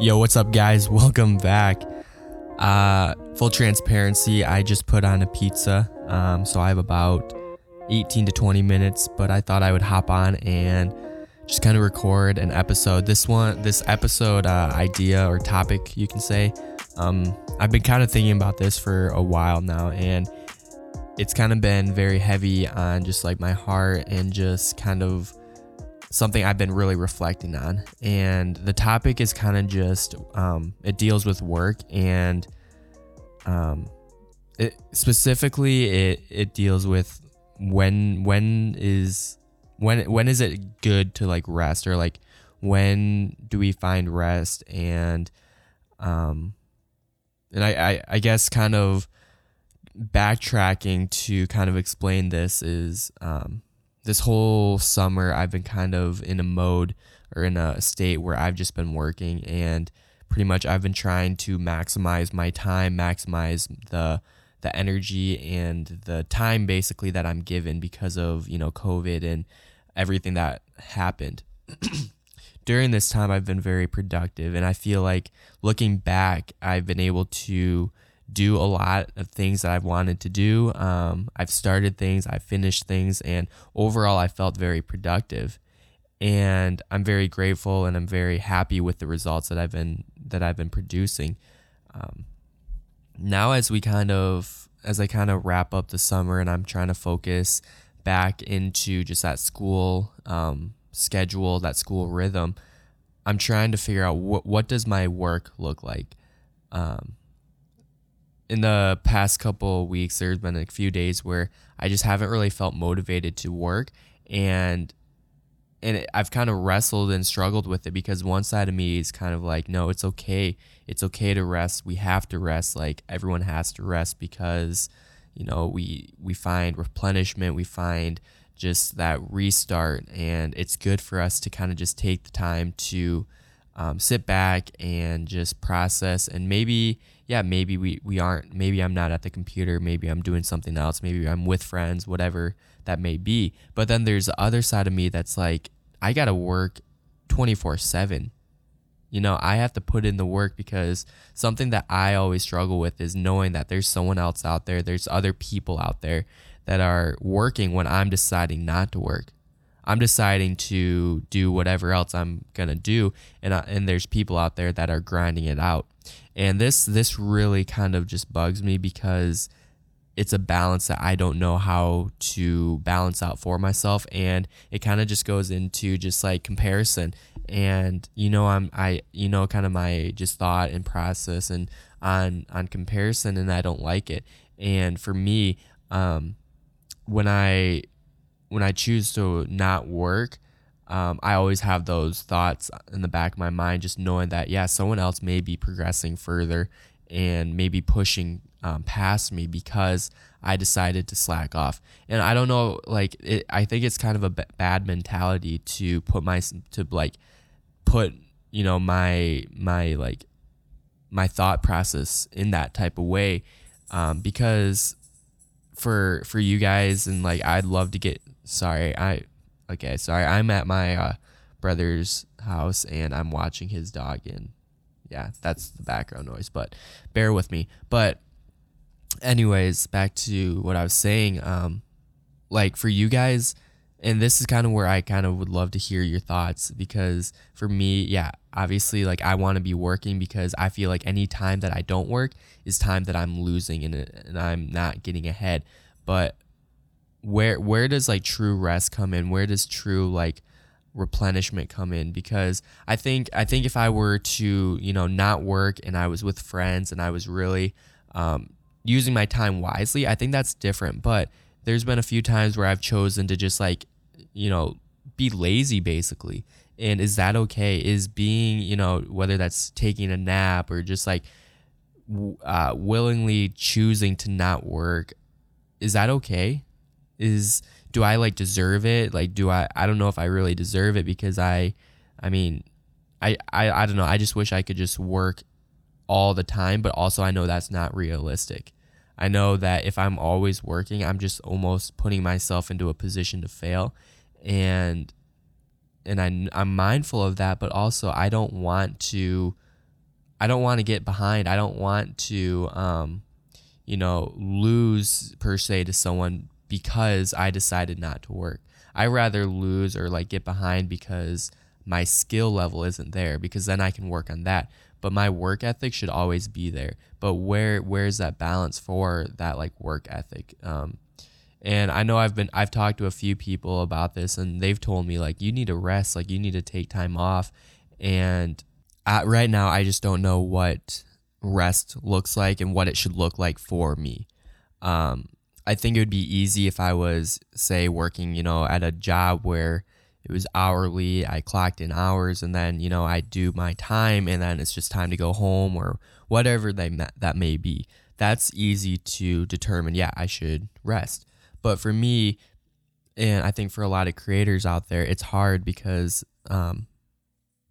Yo, what's up, guys? Welcome back. Uh, full transparency, I just put on a pizza, um, so I have about 18 to 20 minutes, but I thought I would hop on and just kind of record an episode. This one, this episode uh, idea or topic, you can say. Um, I've been kind of thinking about this for a while now, and it's kind of been very heavy on just like my heart and just kind of something I've been really reflecting on. And the topic is kind of just um, it deals with work and um, it specifically it it deals with when when is when when is it good to like rest or like when do we find rest and um and I, I, I guess kind of backtracking to kind of explain this is um, this whole summer I've been kind of in a mode or in a state where I've just been working and pretty much I've been trying to maximize my time, maximize the the energy and the time basically that I'm given because of, you know, COVID and everything that happened. During this time I've been very productive and I feel like looking back I've been able to do a lot of things that I've wanted to do. Um, I've started things, I've finished things, and overall, I felt very productive. And I'm very grateful, and I'm very happy with the results that I've been that I've been producing. Um, now, as we kind of as I kind of wrap up the summer, and I'm trying to focus back into just that school um, schedule, that school rhythm. I'm trying to figure out what what does my work look like. Um, in the past couple weeks, there's been a few days where I just haven't really felt motivated to work, and and I've kind of wrestled and struggled with it because one side of me is kind of like, no, it's okay, it's okay to rest. We have to rest. Like everyone has to rest because you know we we find replenishment, we find just that restart, and it's good for us to kind of just take the time to um, sit back and just process and maybe yeah maybe we, we aren't. Maybe i'm not at the computer. Maybe i'm doing something else. Maybe i'm with friends whatever that may be. But then there's the other side of me that's like i gotta work 24 7 you know i have to put in the work because something that i always struggle with is knowing that there's someone else out there. There's other people out there that are working when i'm deciding not to work I'm deciding to do whatever else I'm gonna do, and I, and there's people out there that are grinding it out, and this this really kind of just bugs me because it's a balance that I don't know how to balance out for myself, and it kind of just goes into just like comparison, and you know I'm I you know kind of my just thought and process and on on comparison, and I don't like it, and for me, um, when I when I choose to not work, um, I always have those thoughts in the back of my mind, just knowing that, yeah, someone else may be progressing further and maybe pushing um, past me because I decided to slack off. And I don't know, like, it, I think it's kind of a b- bad mentality to put my, to like, put, you know, my, my, like, my thought process in that type of way um, because for for you guys and like I'd love to get sorry, I okay, sorry. I'm at my uh, brother's house and I'm watching his dog and yeah, that's the background noise, but bear with me. But anyways, back to what I was saying um like for you guys and this is kind of where I kind of would love to hear your thoughts because for me, yeah, obviously like I want to be working because I feel like any time that I don't work is time that I'm losing and, and I'm not getting ahead. But where where does like true rest come in? Where does true like replenishment come in? Because I think I think if I were to you know not work and I was with friends and I was really um, using my time wisely, I think that's different. But there's been a few times where I've chosen to just like you know be lazy basically. And is that okay? Is being you know whether that's taking a nap or just like uh, willingly choosing to not work, is that okay? Is do I like deserve it? Like do I I don't know if I really deserve it because I I mean I I, I don't know. I just wish I could just work all the time, but also I know that's not realistic. I know that if I'm always working, I'm just almost putting myself into a position to fail and and I, I'm mindful of that, but also I don't want to I don't want to get behind. I don't want to, um, you know, lose per se to someone because I decided not to work. I rather lose or like get behind because my skill level isn't there because then I can work on that. But my work ethic should always be there. But where where's that balance for that like work ethic? Um, and I know I've been I've talked to a few people about this and they've told me like you need to rest, like you need to take time off. And right now I just don't know what rest looks like and what it should look like for me. Um, I think it would be easy if I was, say, working, you know, at a job where it was hourly, I clocked in hours, and then, you know, I do my time, and then it's just time to go home or whatever they, that may be. That's easy to determine, yeah, I should rest. But for me, and I think for a lot of creators out there, it's hard because um,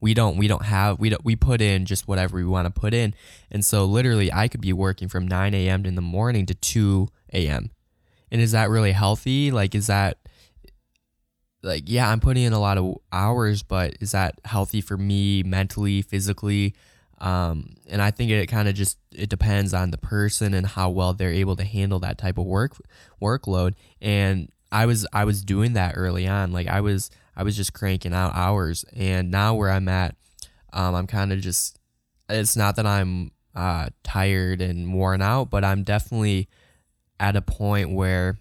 we don't we don't have we don't we put in just whatever we want to put in and so literally i could be working from 9 a.m in the morning to 2 a.m and is that really healthy? Like is that like yeah i'm putting in a lot of hours but is that healthy for me mentally physically? Um, and i think it kind of just it depends on the person and how well they're able to handle that type of work workload. And i was i was doing that early on. Like i was I was just cranking out hours. And now where I'm at, um, I'm kind of just, it's not that I'm uh, tired and worn out, but I'm definitely at a point where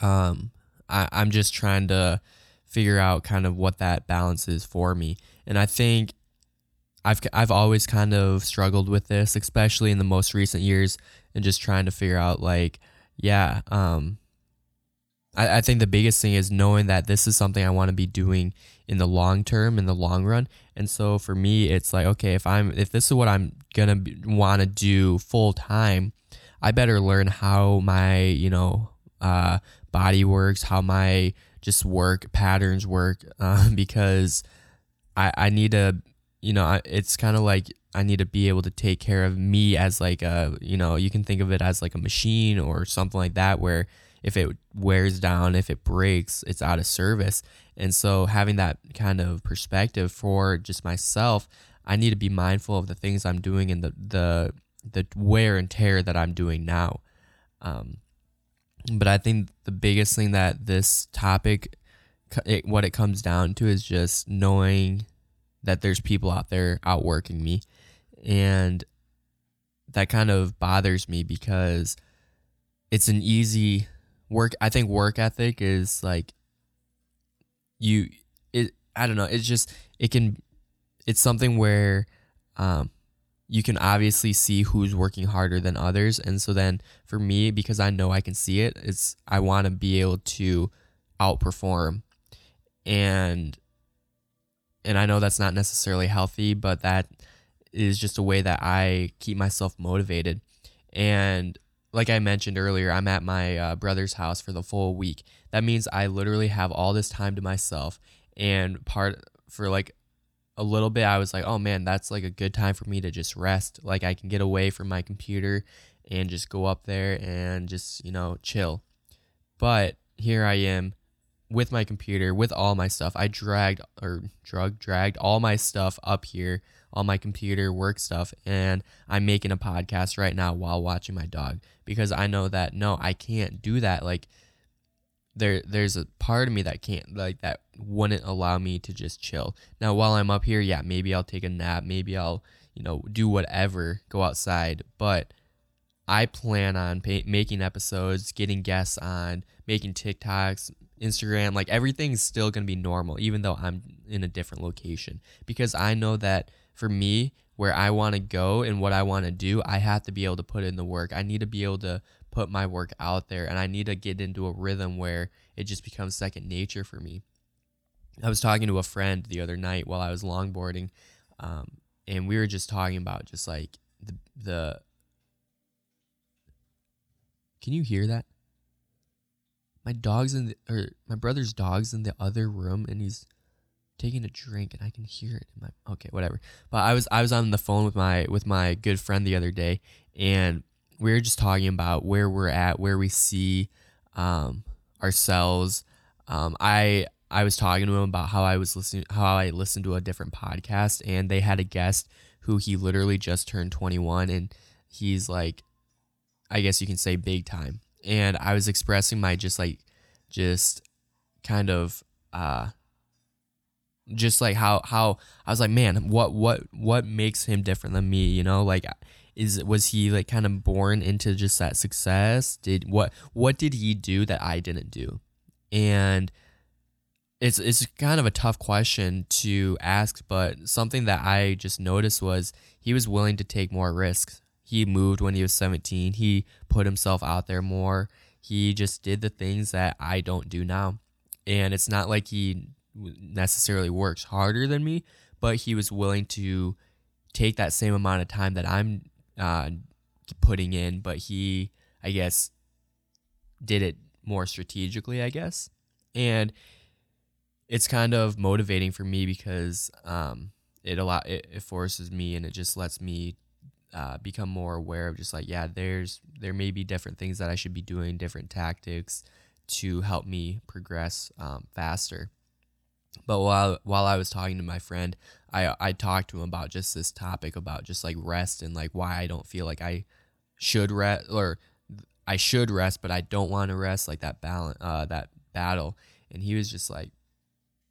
um, I, I'm just trying to figure out kind of what that balance is for me. And I think I've I've always kind of struggled with this, especially in the most recent years, and just trying to figure out like, yeah, um, I, I think the biggest thing is knowing that this is something I want to be doing in the long term, in the long run. And so for me, it's like, okay, if I'm, if this is what I'm gonna want to do full time, I better learn how my, you know, uh, body works, how my just work patterns work, uh, because I, I need to, you know, it's kind of like I need to be able to take care of me as like a, you know, you can think of it as like a machine or something like that where if it wears down, if it breaks, it's out of service. And so having that kind of perspective for just myself, I need to be mindful of the things I'm doing and the the the wear and tear that I'm doing now. Um, but I think the biggest thing that this topic, it, what it comes down to, is just knowing that there's people out there outworking me, and that kind of bothers me because it's an easy work i think work ethic is like you it i don't know it's just it can it's something where um you can obviously see who's working harder than others and so then for me because i know i can see it it's i want to be able to outperform and and i know that's not necessarily healthy but that is just a way that i keep myself motivated and like I mentioned earlier, I'm at my uh, brother's house for the full week. That means I literally have all this time to myself. And part for like a little bit, I was like, oh man, that's like a good time for me to just rest. Like I can get away from my computer and just go up there and just, you know, chill. But here I am with my computer, with all my stuff. I dragged or drug dragged all my stuff up here, all my computer work stuff, and I'm making a podcast right now while watching my dog because I know that no, I can't do that. Like there there's a part of me that can't like that wouldn't allow me to just chill. Now while I'm up here, yeah, maybe I'll take a nap, maybe I'll, you know, do whatever, go outside, but I plan on pay- making episodes, getting guests on, making TikToks, Instagram, like everything's still going to be normal even though I'm in a different location because I know that for me where I want to go and what I want to do, I have to be able to put in the work. I need to be able to put my work out there and I need to get into a rhythm where it just becomes second nature for me. I was talking to a friend the other night while I was longboarding, um, and we were just talking about just like the the. Can you hear that? My dog's in the or my brother's dog's in the other room, and he's taking a drink and I can hear it in my okay, whatever. But I was I was on the phone with my with my good friend the other day and we were just talking about where we're at, where we see um, ourselves. Um, I I was talking to him about how I was listening, how I listened to a different podcast, and they had a guest who he literally just turned 21, and he's like, I guess you can say big time. And I was expressing my just like, just kind of, uh, just like how how I was like, man, what what what makes him different than me? You know, like is was he like kind of born into just that success? Did what what did he do that I didn't do? And it's it's kind of a tough question to ask, but something that I just noticed was he was willing to take more risks. He moved when he was 17. He put himself out there more. He just did the things that I don't do now. And it's not like he necessarily works harder than me, but he was willing to take that same amount of time that I'm uh, putting in, but he, I guess, did it more strategically, I guess. And it's kind of motivating for me because um, it a lot it, it forces me and it just lets me uh, become more aware of just like yeah there's there may be different things that I should be doing different tactics to help me progress um, faster but while while I was talking to my friend, I I talked to him about just this topic about just like rest and like why I don't feel like I should rest or I should rest, but I don't want to rest like that balance uh that battle. And he was just like,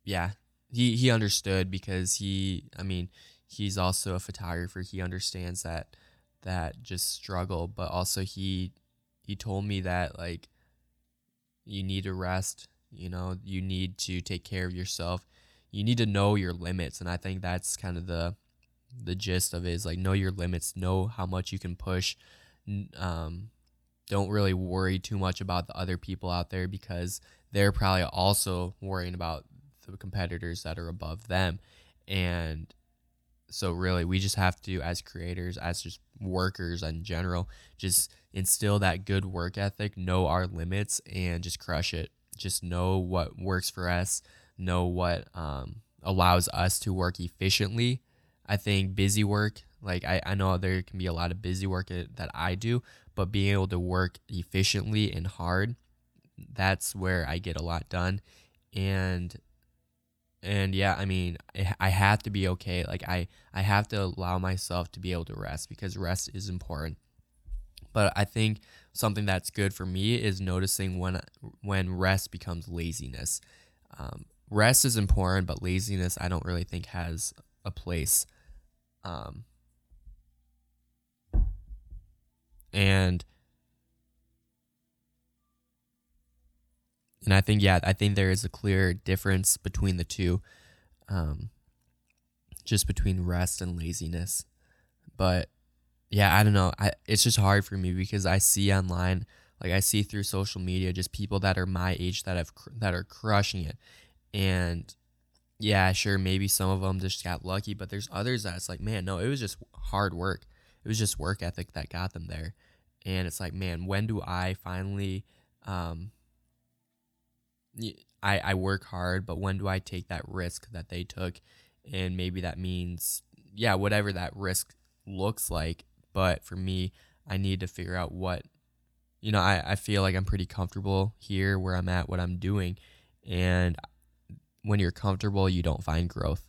yeah, he he understood because he I mean he's also a photographer. He understands that that just struggle, but also he he told me that like you need to rest you know, you need to take care of yourself. You need to know your limits, and I think that's kind of the the gist of it is like know your limits, know how much you can push. Um, don't really worry too much about the other people out there because they're probably also worrying about the competitors that are above them. And so really we just have to as creators, as just workers in general, just instill that good work ethic, know our limits and just crush it just know what works for us, know what um, allows us to work efficiently. I think busy work, like I, I know there can be a lot of busy work that I do, but being able to work efficiently and hard, that's where I get a lot done. And and yeah, I mean, I have to be okay. Like I I have to allow myself to be able to rest because rest is important. But I think something that's good for me is noticing when when rest becomes laziness. Um, rest is important, but laziness I don't really think has a place. Um, and and I think yeah, I think there is a clear difference between the two, um, just between rest and laziness. But yeah, I don't know. I, it's just hard for me because I see online, like I see through social media, just people that are my age that have that are crushing it, and yeah, sure, maybe some of them just got lucky, but there's others that it's like, man, no, it was just hard work. It was just work ethic that got them there, and it's like, man, when do I finally, um, I I work hard, but when do I take that risk that they took, and maybe that means, yeah, whatever that risk looks like but for me, I need to figure out what, you know, I, I feel like I'm pretty comfortable here where I'm at, what I'm doing. And when you're comfortable, you don't find growth.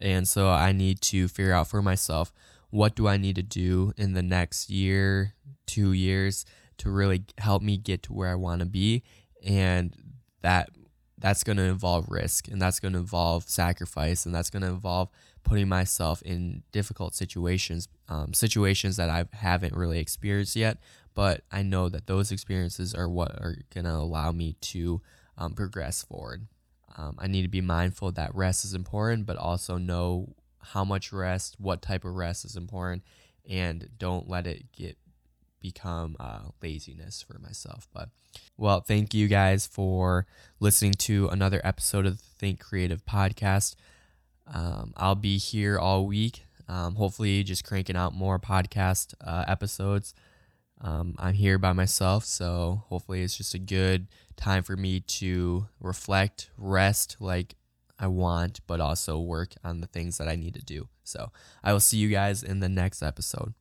And so I need to figure out for myself what do I need to do in the next year, two years to really help me get to where I want to be. And that that's going to involve risk and that's going to involve sacrifice and that's going to involve putting myself in difficult situations, um, situations that I haven't really experienced yet. But I know that those experiences are what are going to allow me to um, progress forward. Um, I need to be mindful that rest is important, but also know how much rest, what type of rest is important, and don't let it get become uh, laziness for myself. But well, thank you guys for listening to another episode of the Think Creative podcast. Um, I'll be here all week. Um, hopefully, just cranking out more podcast uh, episodes. Um, I'm here by myself, so hopefully, it's just a good time for me to reflect, rest like I want, but also work on the things that I need to do. So, I will see you guys in the next episode.